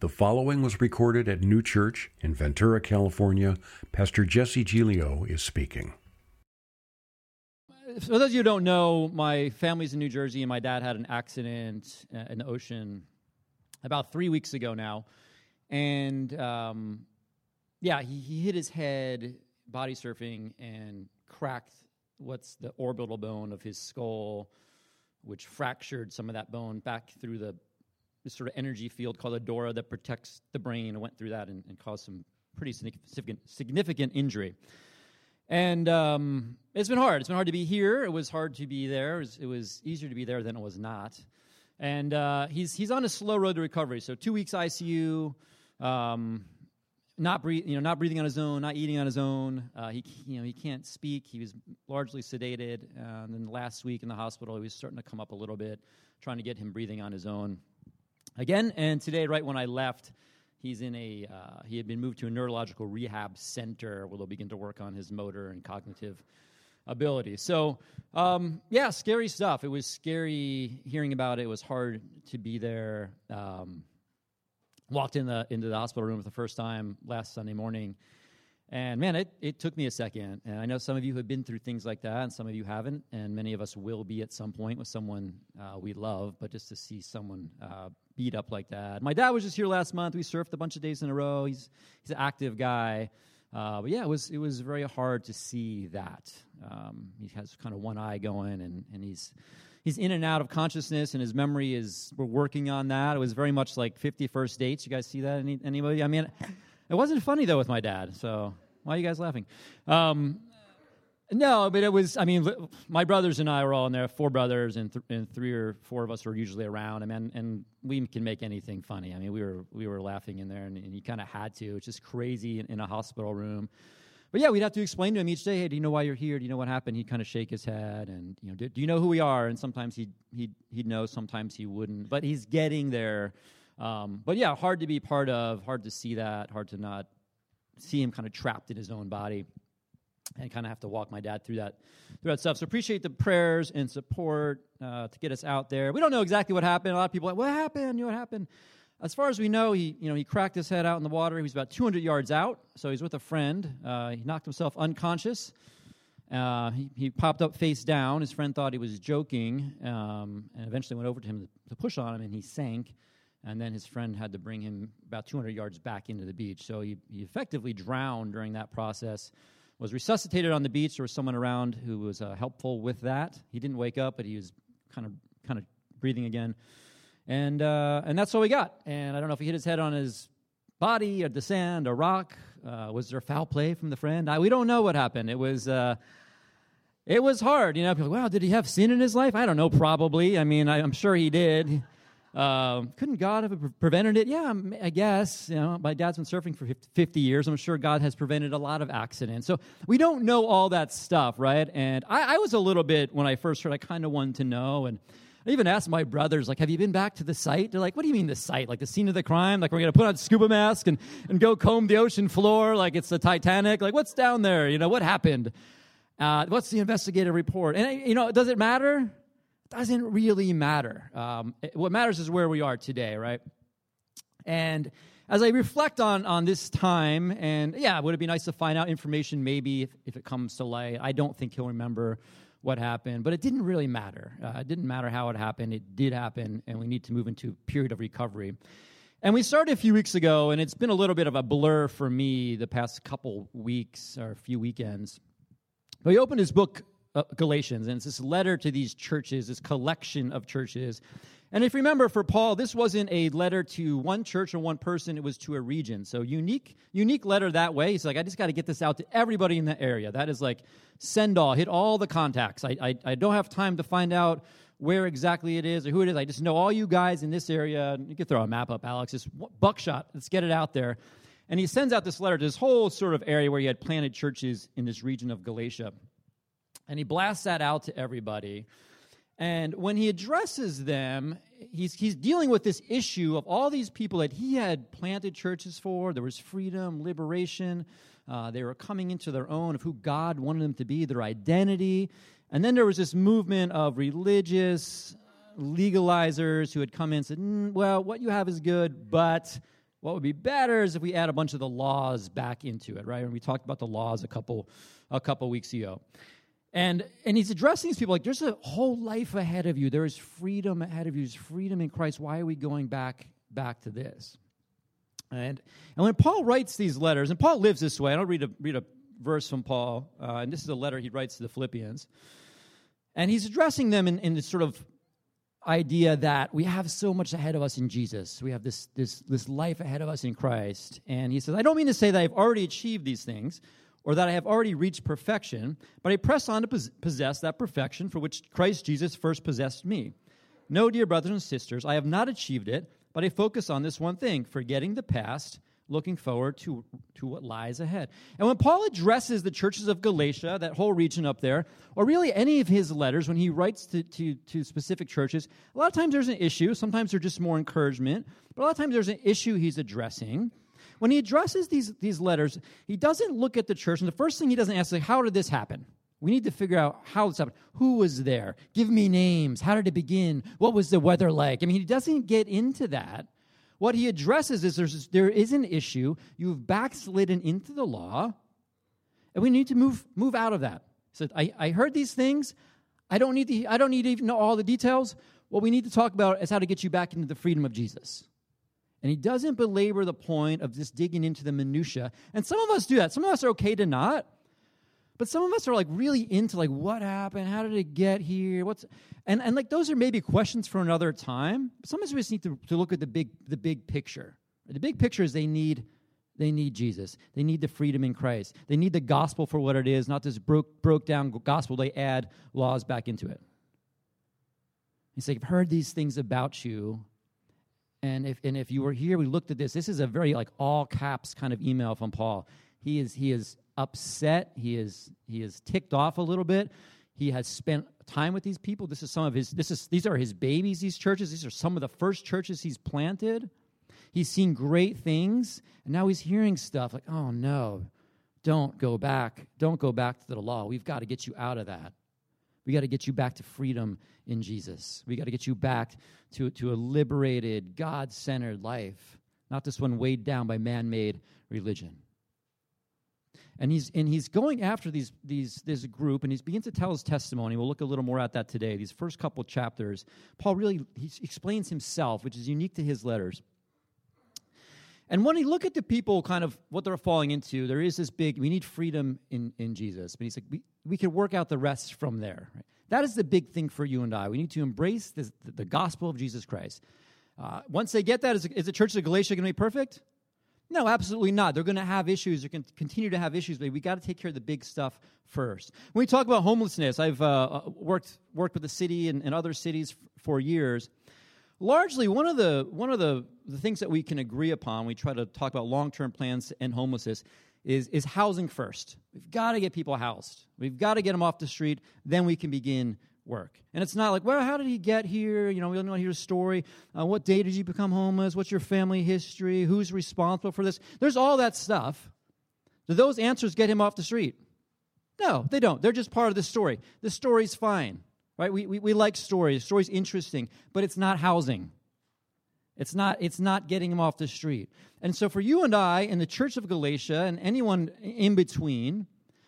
The following was recorded at New Church in Ventura, California. Pastor Jesse Giglio is speaking. For those of you who don't know, my family's in New Jersey, and my dad had an accident uh, in the ocean about three weeks ago now. And um, yeah, he, he hit his head body surfing and cracked what's the orbital bone of his skull, which fractured some of that bone back through the sort of energy field called a dura that protects the brain and went through that and, and caused some pretty significant, significant injury. And um, it's been hard. It's been hard to be here. It was hard to be there. It was, it was easier to be there than it was not. And uh, he's, he's on a slow road to recovery. So two weeks ICU, um, not, breathe, you know, not breathing on his own, not eating on his own. Uh, he, you know, he can't speak. He was largely sedated. Uh, and then last week in the hospital, he was starting to come up a little bit, trying to get him breathing on his own again. And today, right when I left, he's in a uh, he had been moved to a neurological rehab center where they'll begin to work on his motor and cognitive ability. So, um, yeah, scary stuff. It was scary hearing about it. It was hard to be there. Um, walked in the into the hospital room for the first time last Sunday morning and man, it, it took me a second. And I know some of you have been through things like that, and some of you haven't. And many of us will be at some point with someone uh, we love. But just to see someone uh, beat up like that. My dad was just here last month. We surfed a bunch of days in a row. He's, he's an active guy. Uh, but yeah, it was, it was very hard to see that. Um, he has kind of one eye going, and, and he's, he's in and out of consciousness, and his memory is, we're working on that. It was very much like 50 First Dates. You guys see that? Any, anybody? I mean, it wasn't funny though with my dad. So why are you guys laughing? Um, no, but it was. I mean, my brothers and I were all in there. Four brothers and, th- and three or four of us were usually around. I mean, and we can make anything funny. I mean, we were we were laughing in there, and, and you kind of had to. It's just crazy in, in, a hospital room. But yeah, we'd have to explain to him each day. Hey, do you know why you're here? Do you know what happened? He'd kind of shake his head, and you know, do, do you know who we are? And sometimes he'd he'd he'd know, sometimes he wouldn't. But he's getting there. Um, but yeah, hard to be part of, hard to see that, hard to not see him kind of trapped in his own body and kind of have to walk my dad through that through that stuff. So appreciate the prayers and support uh, to get us out there. We don't know exactly what happened. A lot of people like, what happened? You know what happened? As far as we know, he you know he cracked his head out in the water. He was about 200 yards out, so he's with a friend. Uh, he knocked himself unconscious. Uh, he, he, popped up face down. His friend thought he was joking, um, and eventually went over to him to push on him, and he sank and then his friend had to bring him about 200 yards back into the beach. So he, he effectively drowned during that process. Was resuscitated on the beach. There was someone around who was uh, helpful with that. He didn't wake up, but he was kind of kind of breathing again, and uh, and that's all we got. And I don't know if he hit his head on his body or the sand or rock. Uh, was there foul play from the friend? I, we don't know what happened. It was uh, it was hard. You know, people, wow, did he have sin in his life? I don't know. Probably. I mean, I, am sure he did. Um, couldn't God have prevented it? Yeah, I guess. You know, my dad's been surfing for 50 years. I'm sure God has prevented a lot of accidents. So we don't know all that stuff, right? And I, I was a little bit, when I first heard, I kind of wanted to know. And I even asked my brothers, like, have you been back to the site? They're like, what do you mean the site? Like the scene of the crime? Like we're going to put on scuba mask and, and go comb the ocean floor like it's the Titanic? Like what's down there? You know, what happened? Uh, what's the investigative report? And, you know, does it matter? Doesn't really matter. Um, what matters is where we are today, right? And as I reflect on, on this time, and yeah, would it be nice to find out information maybe if, if it comes to light? I don't think he'll remember what happened, but it didn't really matter. Uh, it didn't matter how it happened. It did happen, and we need to move into a period of recovery. And we started a few weeks ago, and it's been a little bit of a blur for me the past couple weeks or a few weekends. But he opened his book uh, Galatians, and it's this letter to these churches, this collection of churches. And if you remember, for Paul, this wasn't a letter to one church or one person, it was to a region. So unique, unique letter that way. He's like, I just got to get this out to everybody in the area. That is like send all, hit all the contacts. I, I, I don't have time to find out where exactly it is or who it is. I just know all you guys in this area. You can throw a map up, Alex. Just buckshot. Let's get it out there. And he sends out this letter to this whole sort of area where he had planted churches in this region of Galatia. And he blasts that out to everybody. And when he addresses them, he's, he's dealing with this issue of all these people that he had planted churches for. There was freedom, liberation. Uh, they were coming into their own of who God wanted them to be, their identity. And then there was this movement of religious legalizers who had come in and said, mm, well, what you have is good, but what would be better is if we add a bunch of the laws back into it, right? And we talked about the laws a couple a couple weeks ago. And and he's addressing these people like there's a whole life ahead of you. There is freedom ahead of you. There's freedom in Christ. Why are we going back back to this? And and when Paul writes these letters, and Paul lives this way. I don't read a read a verse from Paul, uh, and this is a letter he writes to the Philippians. And he's addressing them in, in this sort of idea that we have so much ahead of us in Jesus. We have this, this, this life ahead of us in Christ. And he says, I don't mean to say that I've already achieved these things or that I have already reached perfection, but I press on to possess that perfection for which Christ Jesus first possessed me. No, dear brothers and sisters, I have not achieved it, but I focus on this one thing forgetting the past looking forward to, to what lies ahead. And when Paul addresses the churches of Galatia, that whole region up there, or really any of his letters, when he writes to, to, to specific churches, a lot of times there's an issue. Sometimes they're just more encouragement, but a lot of times there's an issue he's addressing. When he addresses these, these letters, he doesn't look at the church, and the first thing he doesn't ask is, How did this happen? We need to figure out how this happened. Who was there? Give me names. How did it begin? What was the weather like? I mean, he doesn't get into that. What he addresses is there's, there is an issue. You've backslidden into the law, and we need to move, move out of that. He said, I, I heard these things. I don't, need to, I don't need to even know all the details. What we need to talk about is how to get you back into the freedom of Jesus. And he doesn't belabor the point of just digging into the minutia. And some of us do that. Some of us are okay to not. But some of us are like really into like what happened, how did it get here, what's and, and like those are maybe questions for another time. Sometimes we just need to, to look at the big the big picture. The big picture is they need they need Jesus. They need the freedom in Christ. They need the gospel for what it is, not this broke broke down gospel. They add laws back into it. He's like, I've heard these things about you. And if and if you were here, we looked at this. This is a very like all caps kind of email from Paul. He is he is upset. He is he is ticked off a little bit. He has spent time with these people. This is some of his this is these are his babies, these churches. These are some of the first churches he's planted. He's seen great things, and now he's hearing stuff like, "Oh no, don't go back. Don't go back to the law. We've got to get you out of that. We got to get you back to freedom in Jesus. We got to get you back to, to a liberated, God centered life, not this one weighed down by man made religion. And he's and he's going after these these this group and he's begins to tell his testimony. We'll look a little more at that today these first couple chapters. Paul really he explains himself which is unique to his letters. And when you look at the people kind of what they're falling into there is this big we need freedom in in jesus. But he's like we, we can work out the rest from there right? that is the big thing for you and i we need to embrace this, the gospel of jesus christ uh, once they get that is, is the church of galatia going to be perfect no, absolutely not. They're going to have issues. They're going to continue to have issues, but we got to take care of the big stuff first. When we talk about homelessness, I've uh, uh, worked worked with the city and, and other cities f- for years. Largely, one of the one of the, the things that we can agree upon, we try to talk about long term plans and homelessness, is is housing first. We've got to get people housed. We've got to get them off the street. Then we can begin work. And it's not like, well, how did he get here? You know, we don't want to hear a story. Uh, what day did you become homeless? What's your family history? Who's responsible for this? There's all that stuff. Do those answers get him off the street? No, they don't. They're just part of the story. The story's fine, right? We, we, we like stories. Story's interesting, but it's not housing. It's not, it's not getting him off the street. And so for you and I in the church of Galatia and anyone in between,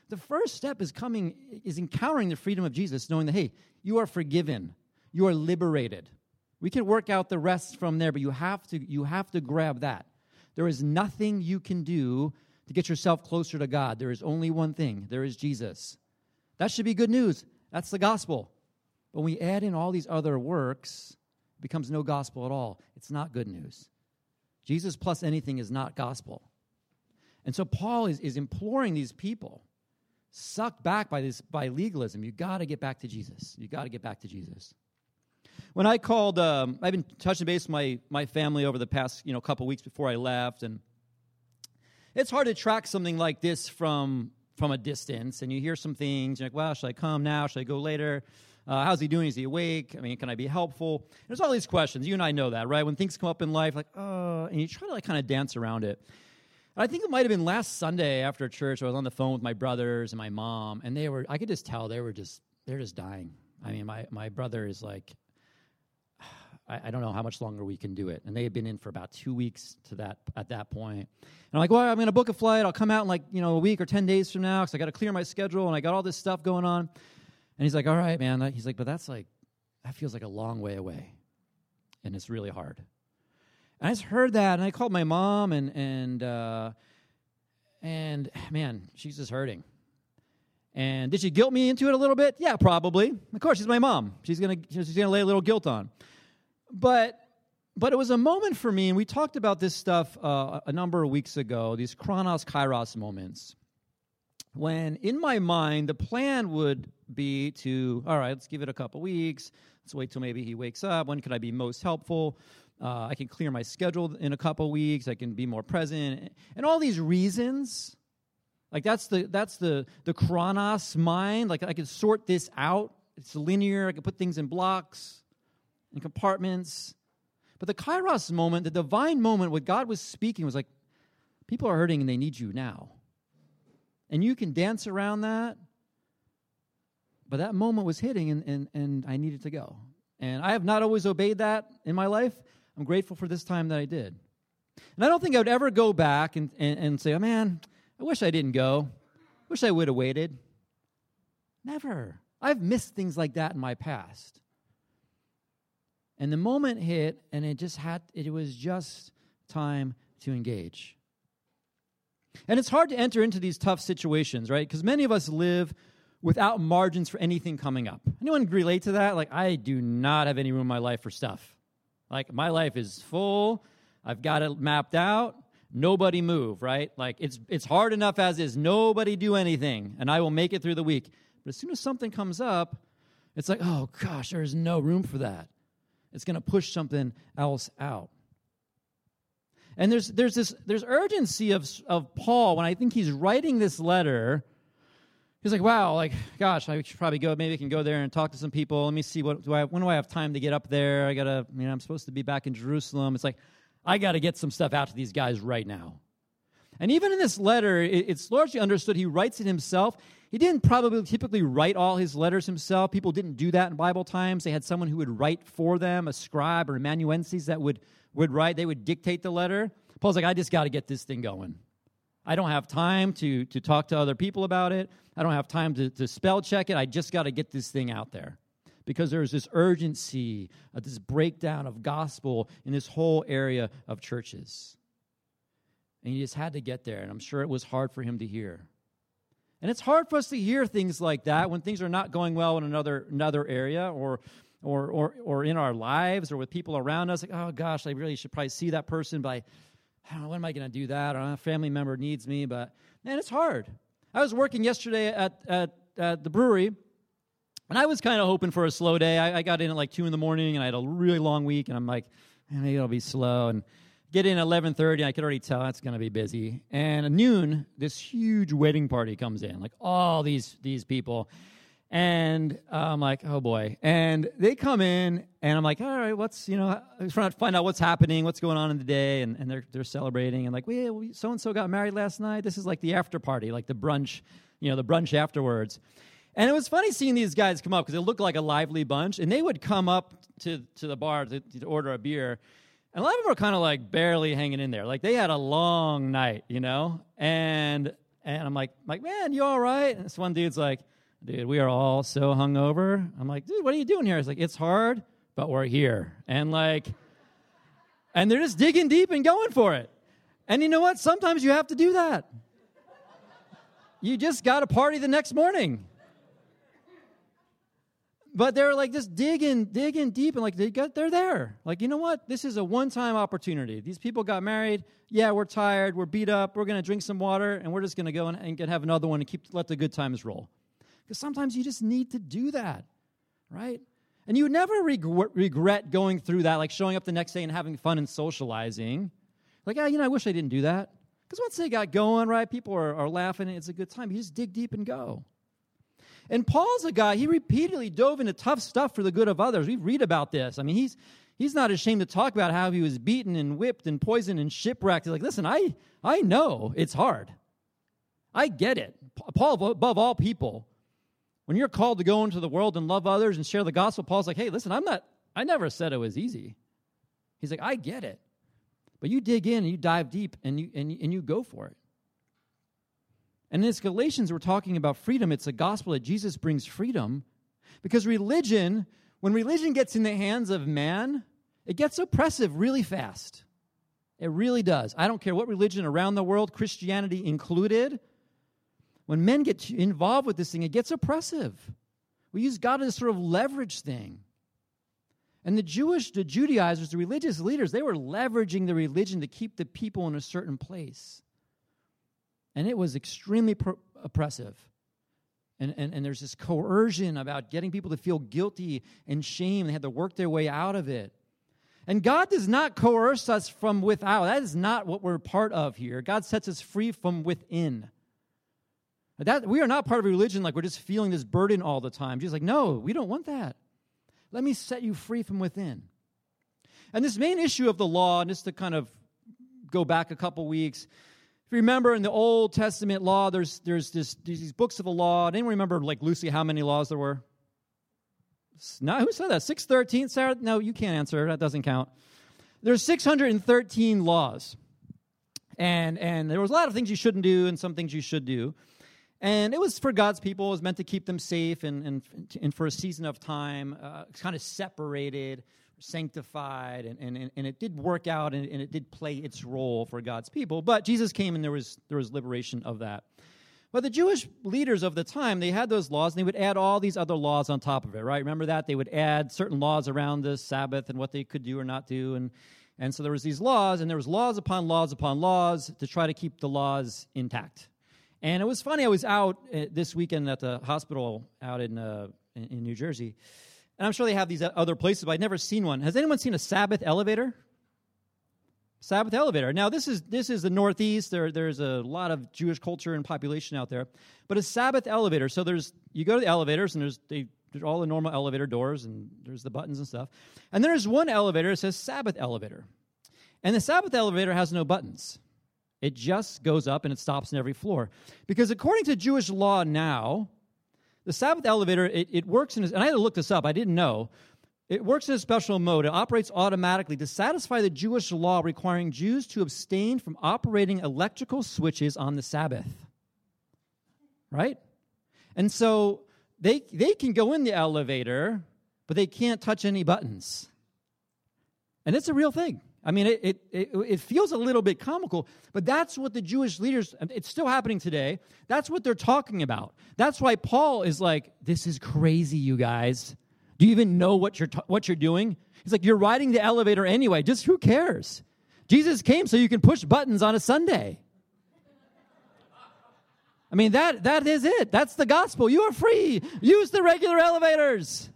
the first step is coming, is encountering the freedom of Jesus, knowing that, hey, you are forgiven, you are liberated. We can work out the rest from there, but you have to, you have to grab that. There is nothing you can do to get yourself closer to God. There is only one thing there is Jesus. That should be good news. That's the gospel. But when we add in all these other works, becomes no gospel at all. It's not good news. Jesus plus anything is not gospel. And so Paul is, is imploring these people sucked back by this by legalism. You got to get back to Jesus. You got to get back to Jesus. When I called, um, I've been touching base with my my family over the past you know couple weeks before I left, and it's hard to track something like this from from a distance. And you hear some things, you're like, "Well, should I come now? Should I go later?" Uh, how's he doing? Is he awake? I mean, can I be helpful? There's all these questions. You and I know that, right? When things come up in life, like, oh, and you try to like kind of dance around it. I think it might have been last Sunday after church. I was on the phone with my brothers and my mom, and they were. I could just tell they were just they're just dying. I mean, my my brother is like, I, I, don't know how much longer we can do it. And they had been in for about two weeks to that at that point. And I'm like, well, I'm going to book a flight. I'll come out in like you know a week or ten days from now because I got to clear my schedule and I got all this stuff going on. And he's like, all right, man. He's like, but that's like that feels like a long way away, and it's really hard. And I just heard that, and I called my mom, and and uh, and man, she's just hurting. And did she guilt me into it a little bit? Yeah, probably. Of course, she's my mom. She's gonna she's gonna lay a little guilt on. But but it was a moment for me, and we talked about this stuff uh, a number of weeks ago. These chronos kairos moments, when in my mind the plan would be to all right, let's give it a couple weeks. Let's wait till maybe he wakes up. When could I be most helpful? Uh, I can clear my schedule in a couple weeks. I can be more present, and all these reasons like that's the that's the the chronos mind. Like I can sort this out. It's linear. I can put things in blocks and compartments. But the kairos moment, the divine moment, what God was speaking was like, people are hurting and they need you now. And you can dance around that. But that moment was hitting and, and, and I needed to go. And I have not always obeyed that in my life. I'm grateful for this time that I did. And I don't think I would ever go back and, and, and say, oh man, I wish I didn't go. Wish I would have waited. Never. I've missed things like that in my past. And the moment hit, and it just had, it was just time to engage. And it's hard to enter into these tough situations, right? Because many of us live without margins for anything coming up. Anyone relate to that? Like, I do not have any room in my life for stuff. Like, my life is full, I've got it mapped out nobody move, right? Like it's it's hard enough as is. Nobody do anything, and I will make it through the week. But as soon as something comes up, it's like, oh gosh, there's no room for that. It's going to push something else out. And there's there's this there's urgency of of Paul when I think he's writing this letter. He's like, wow, like, gosh, I should probably go. Maybe I can go there and talk to some people. Let me see what do I when do I have time to get up there? I gotta, you know, I'm supposed to be back in Jerusalem. It's like, I got to get some stuff out to these guys right now. And even in this letter, it's largely understood he writes it himself. He didn't probably typically write all his letters himself. People didn't do that in Bible times. They had someone who would write for them, a scribe or amanuenses that would, would write. They would dictate the letter. Paul's like, I just got to get this thing going. I don't have time to, to talk to other people about it. I don't have time to, to spell check it. I just got to get this thing out there because there's this urgency, uh, this breakdown of gospel in this whole area of churches. And he just had to get there, and I'm sure it was hard for him to hear. And it's hard for us to hear things like that when things are not going well in another, another area or, or, or, or in our lives or with people around us. Like, oh gosh, I really should probably see that person, but I, don't know, when am I going to do that? Or a family member needs me, but man, it's hard. I was working yesterday at, at, at the brewery, and I was kind of hoping for a slow day. I, I, got in at like two in the morning, and I had a really long week, and I'm like, maybe it'll be slow. And get in at 11:30, I could already tell it's going to be busy. And at noon, this huge wedding party comes in, like all these these people, and uh, I'm like, oh boy. And they come in, and I'm like, all right, what's you know, trying to find out what's happening, what's going on in the day, and, and they're they're celebrating, and like, we so and so got married last night. This is like the after party, like the brunch, you know, the brunch afterwards. And it was funny seeing these guys come up because they looked like a lively bunch. And they would come up to, to the bar to, to order a beer. And a lot of them were kind of like barely hanging in there. Like they had a long night, you know? And and I'm like, like, man, you all right? And this one dude's like, dude, we are all so hungover. I'm like, dude, what are you doing here? He's like, it's hard, but we're here. And like, and they're just digging deep and going for it. And you know what? Sometimes you have to do that. You just got to party the next morning. But they're like just digging, digging deep, and like they got, they're there. Like, you know what? This is a one-time opportunity. These people got married. Yeah, we're tired. We're beat up. We're gonna drink some water, and we're just gonna go and, and have another one and keep let the good times roll. Because sometimes you just need to do that, right? And you would never reg- regret going through that, like showing up the next day and having fun and socializing. Like, yeah, you know, I wish I didn't do that. Because once they got going, right, people are, are laughing, and it's a good time. You just dig deep and go. And Paul's a guy, he repeatedly dove into tough stuff for the good of others. We read about this. I mean, he's he's not ashamed to talk about how he was beaten and whipped and poisoned and shipwrecked. He's like, listen, I I know it's hard. I get it. Paul, above all people, when you're called to go into the world and love others and share the gospel, Paul's like, hey, listen, I'm not, I never said it was easy. He's like, I get it. But you dig in and you dive deep and you, and, and you go for it. And in this Galatians, we're talking about freedom. It's a gospel that Jesus brings freedom because religion, when religion gets in the hands of man, it gets oppressive really fast. It really does. I don't care what religion around the world, Christianity included. When men get involved with this thing, it gets oppressive. We use God as a sort of leverage thing. And the Jewish, the Judaizers, the religious leaders, they were leveraging the religion to keep the people in a certain place. And it was extremely pro- oppressive. And, and, and there's this coercion about getting people to feel guilty and shame. They had to work their way out of it. And God does not coerce us from without. That is not what we're part of here. God sets us free from within. That, we are not part of a religion like we're just feeling this burden all the time. Jesus like, no, we don't want that. Let me set you free from within. And this main issue of the law, and just to kind of go back a couple weeks, if you remember in the Old Testament law, there's, there's, this, these books of the law. Anyone remember, like, Lucy, how many laws there were? No, who said that? 613? Sarah? No, you can't answer. That doesn't count. There's 613 laws. And, and there was a lot of things you shouldn't do and some things you should do. And it was for God's people. It was meant to keep them safe and, and, and for a season of time, uh, kind of separated, sanctified. And, and, and it did work out and, and it did play its role for God's people. But Jesus came and there was, there was liberation of that. But the Jewish leaders of the time, they had those laws and they would add all these other laws on top of it, right? Remember that? They would add certain laws around the Sabbath and what they could do or not do. And, and so there was these laws, and there was laws upon laws upon laws to try to keep the laws intact. And it was funny. I was out uh, this weekend at the hospital out in, uh, in, New Jersey, and I'm sure they have these other places, but I'd never seen one. Has anyone seen a Sabbath elevator? Sabbath elevator. Now, this is this is the Northeast. There, there's a lot of Jewish culture and population out there, but a Sabbath elevator. So there's you go to the elevators, and there's they there's all the normal elevator doors, and there's the buttons and stuff. And there's one elevator that says Sabbath elevator, and the Sabbath elevator has no buttons. It just goes up and it stops in every floor, because according to Jewish law now, the Sabbath elevator it, it works in. And I had to look this up. I didn't know. It works in a special mode. It operates automatically to satisfy the Jewish law requiring Jews to abstain from operating electrical switches on the Sabbath. Right? And so they, they can go in the elevator, but they can't touch any buttons. And it's a real thing. I mean, it, it, it, it, feels a little bit comical, but that's what the Jewish leaders, it's still happening today. That's what they're talking about. That's why Paul is like, this is crazy, you guys. Do you even know what you're, what you're doing? He's like, You're riding the elevator anyway. Just who cares? Jesus came so you can push buttons on a Sunday. I mean, that, that is it. That's the gospel. You are free. Use the regular elevators.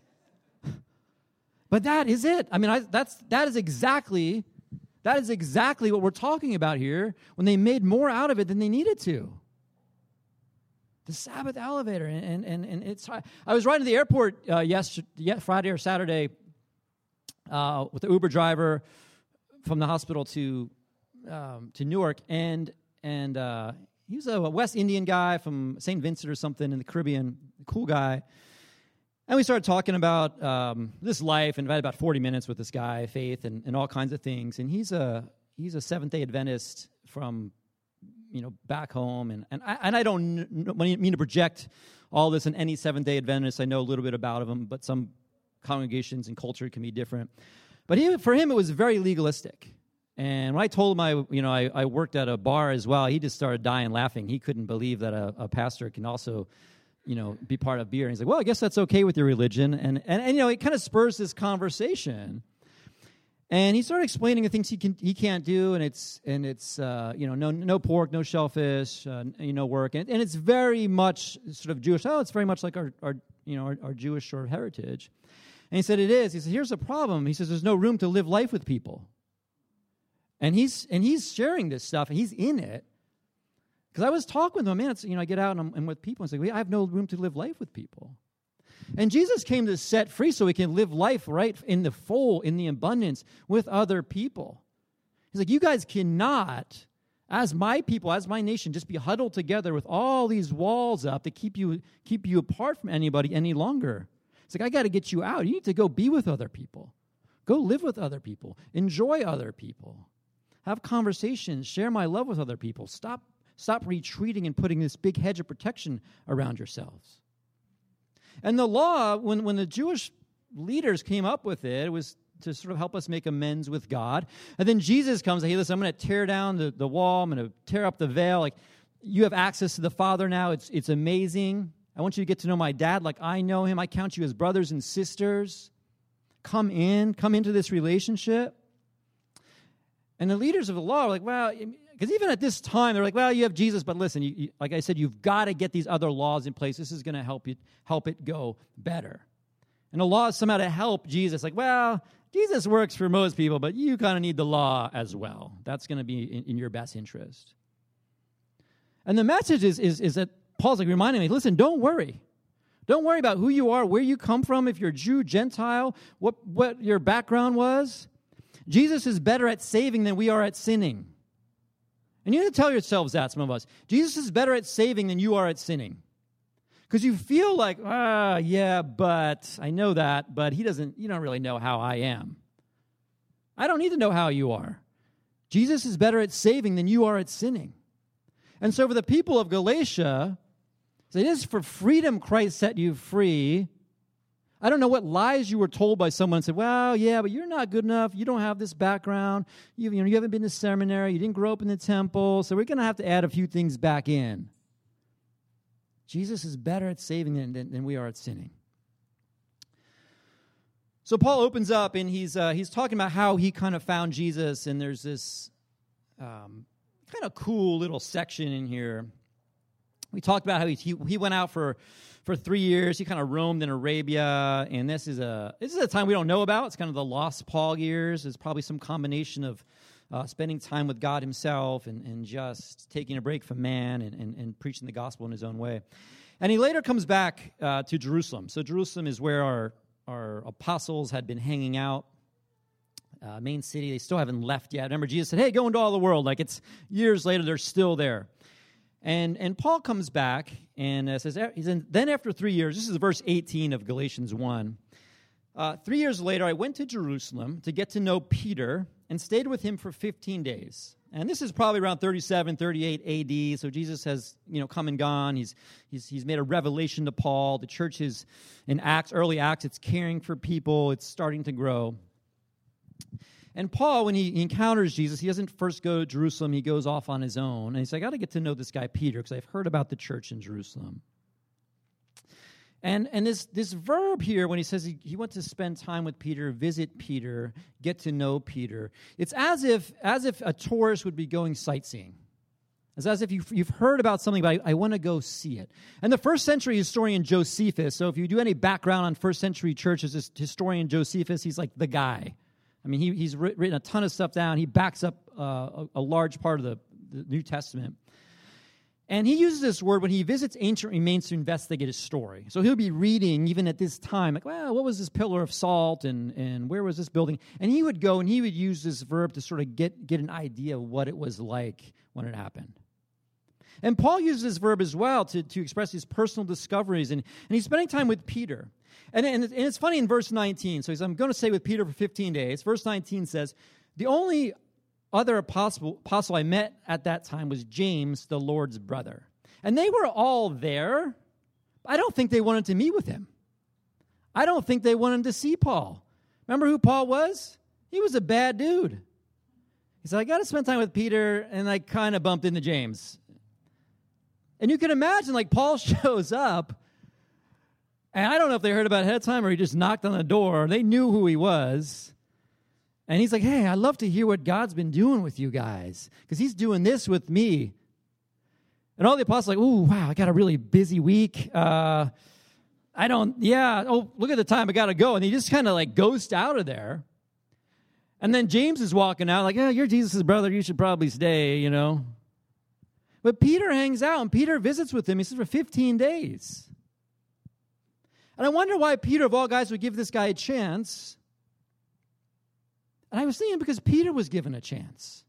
But that is it. I mean, I, that's, that is exactly that is exactly what we're talking about here when they made more out of it than they needed to the Sabbath elevator. And, and, and it's, I was riding to the airport uh, yesterday, Friday or Saturday uh, with the Uber driver from the hospital to, um, to Newark. And, and uh, he was a West Indian guy from St. Vincent or something in the Caribbean, cool guy. And we started talking about um, this life and I had about 40 minutes with this guy, faith, and, and all kinds of things. And he's a, he's a Seventh day Adventist from you know back home and and I, and I don't mean to project all this in any Seventh Day Adventist. I know a little bit about them, but some congregations and culture can be different. But he, for him, it was very legalistic. And when I told him I, you know, I, I, worked at a bar as well, he just started dying laughing. He couldn't believe that a, a, pastor can also, you know, be part of beer. And he's like, well, I guess that's okay with your religion. And, and, and you know, it kind of spurs this conversation. And he started explaining the things he can he can't do, and it's and it's uh, you know no no pork, no shellfish, uh, you know work, and, and it's very much sort of Jewish. Oh, it's very much like our, our you know our, our Jewish sort of heritage. And he said it is. He said here's the problem. He says there's no room to live life with people. And he's and he's sharing this stuff, and he's in it. Because I was talking with him, man. You know, I get out and I'm, with people, and say, well, I have no room to live life with people. And Jesus came to set free so we can live life right in the full, in the abundance with other people. He's like, you guys cannot, as my people, as my nation, just be huddled together with all these walls up to keep you keep you apart from anybody any longer. It's like I got to get you out. You need to go be with other people. Go live with other people. Enjoy other people. Have conversations. Share my love with other people. Stop, stop retreating and putting this big hedge of protection around yourselves. And the law, when, when the Jewish leaders came up with it, it was to sort of help us make amends with God. And then Jesus comes, hey, listen, I'm going to tear down the, the wall, I'm going to tear up the veil. Like, you have access to the Father now. It's, it's amazing. I want you to get to know my dad like I know him. I count you as brothers and sisters. Come in, come into this relationship. And the leaders of the law are like, well, because even at this time, they're like, well, you have Jesus, but listen, you, you, like I said, you've got to get these other laws in place. This is going to help you help it go better. And the law is somehow to help Jesus. Like, well, Jesus works for most people, but you kind of need the law as well. That's going to be in, in, your best interest. And the message is, is, is that Paul's like reminding me listen, don't worry. Don't worry about who you are, where you come from, if you're Jew, Gentile, what, what your background was. Jesus is better at saving than we are at sinning. And you need to tell yourselves that, some of us. Jesus is better at saving than you are at sinning. Because you feel like, ah, yeah, but I know that, but he doesn't, you don't really know how I am. I don't need to know how you are. Jesus is better at saving than you are at sinning. And so for the people of Galatia, it is for freedom Christ set you free. I don't know what lies you were told by someone and said, well, yeah, but you're not good enough. You don't have this background. You, you, know, you haven't been to seminary. You didn't grow up in the temple. So we're going to have to add a few things back in. Jesus is better at saving than, than, than we are at sinning. So Paul opens up and he's, uh, he's talking about how he kind of found Jesus, and there's this um, kind of cool little section in here. We talked about how he, he, he went out for for three years. He kind of roamed in Arabia, and this is a this is a time we don't know about. It's kind of the lost Paul years. It's probably some combination of uh, spending time with God Himself and, and just taking a break from man and, and, and preaching the gospel in His own way. And he later comes back uh, to Jerusalem. So Jerusalem is where our our apostles had been hanging out. Uh, main city, they still haven't left yet. Remember, Jesus said, "Hey, go into all the world." Like it's years later, they're still there. And, and Paul comes back and uh, says, he's in, Then after three years, this is verse 18 of Galatians 1. Uh, three years later, I went to Jerusalem to get to know Peter and stayed with him for 15 days. And this is probably around 37, 38 AD. So Jesus has, you know, come and gone. He's, he's, he's made a revelation to Paul. The church is in Acts, early Acts, it's caring for people. It's starting to grow. And Paul, when he encounters Jesus, he doesn't first go to Jerusalem, he goes off on his own. And he's like, I got to get to know this guy, Peter, because I've heard about the church in Jerusalem. And, and this, this verb here, when he says he, he went to spend time with Peter, visit Peter, get to know Peter, it's as if, as if a tourist would be going sightseeing. It's as if you've, you've heard about something, but I, I want to go see it. And the first century historian Josephus, so if you do any background on first century churches, this historian Josephus, he's like the guy. I mean, he, he's written a ton of stuff down. He backs up uh, a, a, large part of the, the, New Testament. And he uses this word when he visits ancient remains to investigate his story. So he'll be reading, even at this time, like, well, what was this pillar of salt and, and where was this building? And he would go and he would use this verb to sort of get, get an idea of what it was like when it happened. And Paul uses this verb as well to, to express his personal discoveries. And, and he's spending time with Peter. And, and, it's funny in verse 19. So he's, I'm going to stay with Peter for 15 days. Verse 19 says, The only other apostle, apostle I met at that time was James, the Lord's brother. And they were all there. I don't think they wanted to meet with him. I don't think they wanted to see Paul. Remember who Paul was? He was a bad dude. He said, I got to spend time with Peter, and I kind of bumped into James. And you can imagine, like, Paul shows up and I don't know if they heard about time or he just knocked on the door. They knew who he was. And he's like, hey, I'd love to hear what God's been doing with you guys because he's doing this with me. And all the apostles like, ooh, wow, I got a really busy week. Uh, I don't, yeah, oh, look at the time, I got to go. And he just kind of like ghosts out of there. And then James is walking out like, yeah, you're Jesus' brother. You should probably stay, you know. But Peter hangs out and Peter visits with him. He says for 15 days. And I wonder why Peter, of all guys, would give this guy a chance. And I was thinking because Peter was given a chance.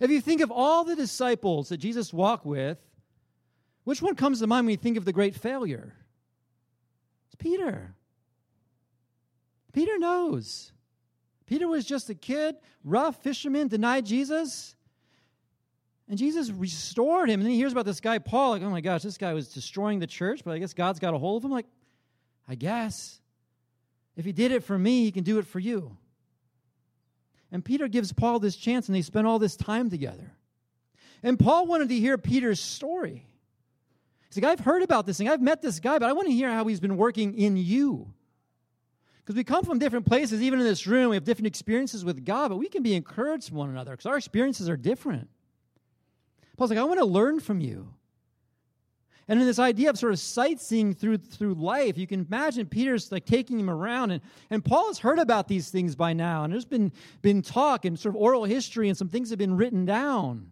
If you think of all the disciples that Jesus walked with, which one comes to mind when you think of the great failure? It's Peter. Peter knows. Peter was just a kid, rough fisherman, denied Jesus. And Jesus restored him. And then he hears about this guy, Paul, like, oh my gosh, this guy was destroying the church, but I guess God's got a hold of him. Like, I guess. If he did it for me, he can do it for you. And Peter gives Paul this chance, and they spend all this time together. And Paul wanted to hear Peter's story. He's like, I've heard about this thing. I've met this guy, but I want to hear how he's been working in you. Because we come from different places, even in this room, we have different experiences with God, but we can be encouraged from one another because our experiences are different. Paul's like, I want to learn from you. And in this idea of sort of sightseeing through through life, you can imagine Peter's like taking him around, and, and Paul has heard about these things by now, and there's been been talk and sort of oral history, and some things have been written down.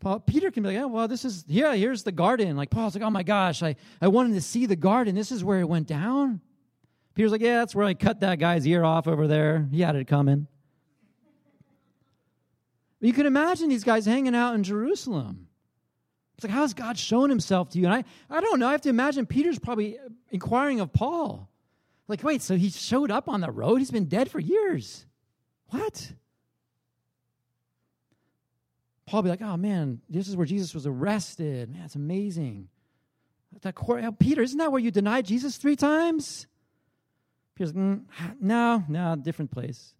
Paul, Peter can be like, oh, well, this is, yeah, here's the garden. Like, Paul's like, oh my gosh, I, I wanted to see the garden. This is where it went down. Peter's like, yeah, that's where I cut that guy's ear off over there. He had it coming. You can imagine these guys hanging out in Jerusalem. It's like, how has God shown himself to you? And I, I don't know. I have to imagine Peter's probably inquiring of Paul. Like, wait, so he showed up on the road? He's been dead for years. What? Paul be like, oh man, this is where Jesus was arrested. Man, it's amazing. That court, Peter, isn't that where you denied Jesus three times? Peter's mm, no, no, different place.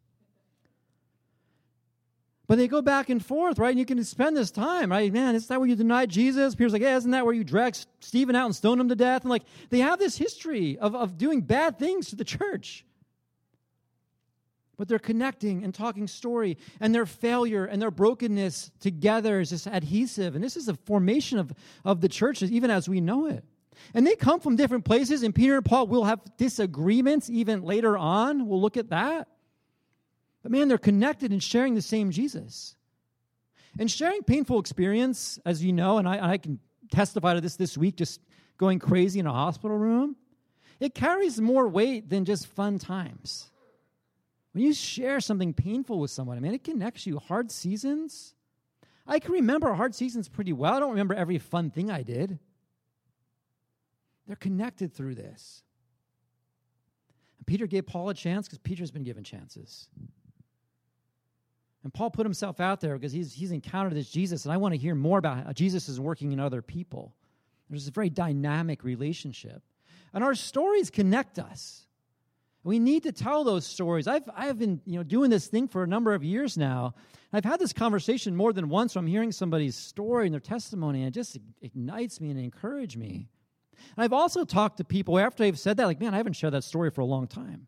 But they go back and forth, right? And you can spend this time, right? Man, isn't that where you denied Jesus? Peter's like, yeah, isn't that where you dragged Stephen out and stoned him to death? And like, they have this history of, of doing bad things to the church but they're connecting and talking story and their failure and their brokenness together is just adhesive and this is the formation of, of the church even as we know it and they come from different places and peter and paul will have disagreements even later on we'll look at that but man they're connected and sharing the same jesus and sharing painful experience as you know and I, I can testify to this this week just going crazy in a hospital room it carries more weight than just fun times when you share something painful with someone, I mean, it connects you. Hard seasons. I can remember hard seasons pretty well. I don't remember every fun thing I did. They're connected through this. And Peter gave Paul a chance because Peter's been given chances. And Paul put himself out there because he's, he's encountered this Jesus, and I want to hear more about how Jesus is working in other people. There's a very dynamic relationship. And our stories connect us. We need to tell those stories. I've, I've been you know, doing this thing for a number of years now. I've had this conversation more than once where I'm hearing somebody's story and their testimony, and it just ignites me and encourages me. And I've also talked to people after they've said that, like, man, I haven't shared that story for a long time.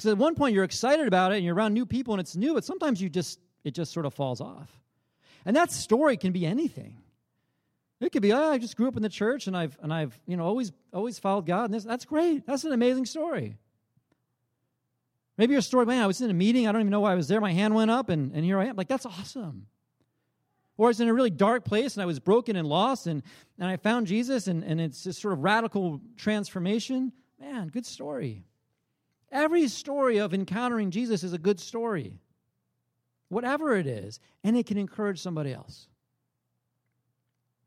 Because at one point you're excited about it and you're around new people and it's new, but sometimes you just it just sort of falls off. And that story can be anything. It could be, oh, I just grew up in the church and I've and I've you know always always followed God. And this, that's great. That's an amazing story. Maybe your story, man, I was in a meeting, I don't even know why I was there. My hand went up and, and here I am. Like, that's awesome. Or I was in a really dark place and I was broken and lost and, and I found Jesus and, and it's this sort of radical transformation. Man, good story. Every story of encountering Jesus is a good story, whatever it is, and it can encourage somebody else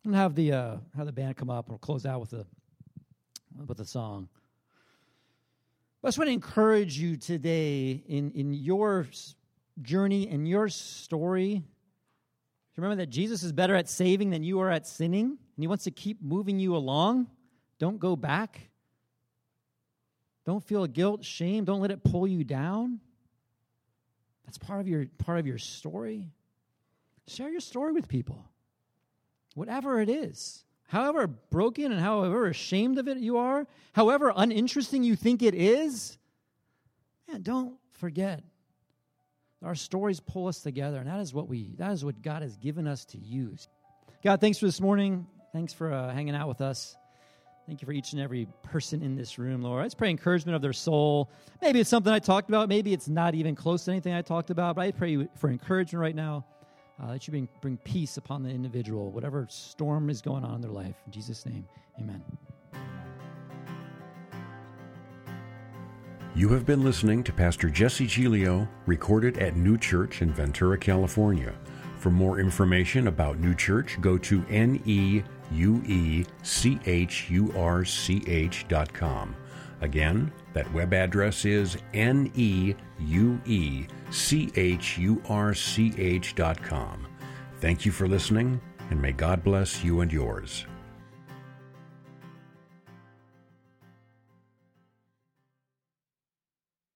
and have the uh, have the band come up and we'll close out with a with a song. I just want to encourage you today in in your journey and your story. Remember that Jesus is better at saving than you are at sinning, and He wants to keep moving you along. Don't go back. Don't feel guilt, shame. Don't let it pull you down. That's part of your part of your story. Share your story with people whatever it is, however broken and however ashamed of it you are, however uninteresting you think it is, man, don't forget. Our stories pull us together, and that is what we that is what God has given us to use. God, thanks for this morning. Thanks for uh, hanging out with us. Thank you for each and every person in this room, Lord. I just pray encouragement of their soul. Maybe it's something I talked about. Maybe it's not even close to anything I talked about, but I pray for encouragement right now uh, that you bring, bring peace upon the individual, whatever storm is going on in their life. In Jesus' name, amen. You have been listening to Pastor Jesse Giglio, recorded at New Church in Ventura, California. For more information about New Church, go to Again, that web address is U E C H U R C H dot com. Thank you for listening, and may God bless you and yours.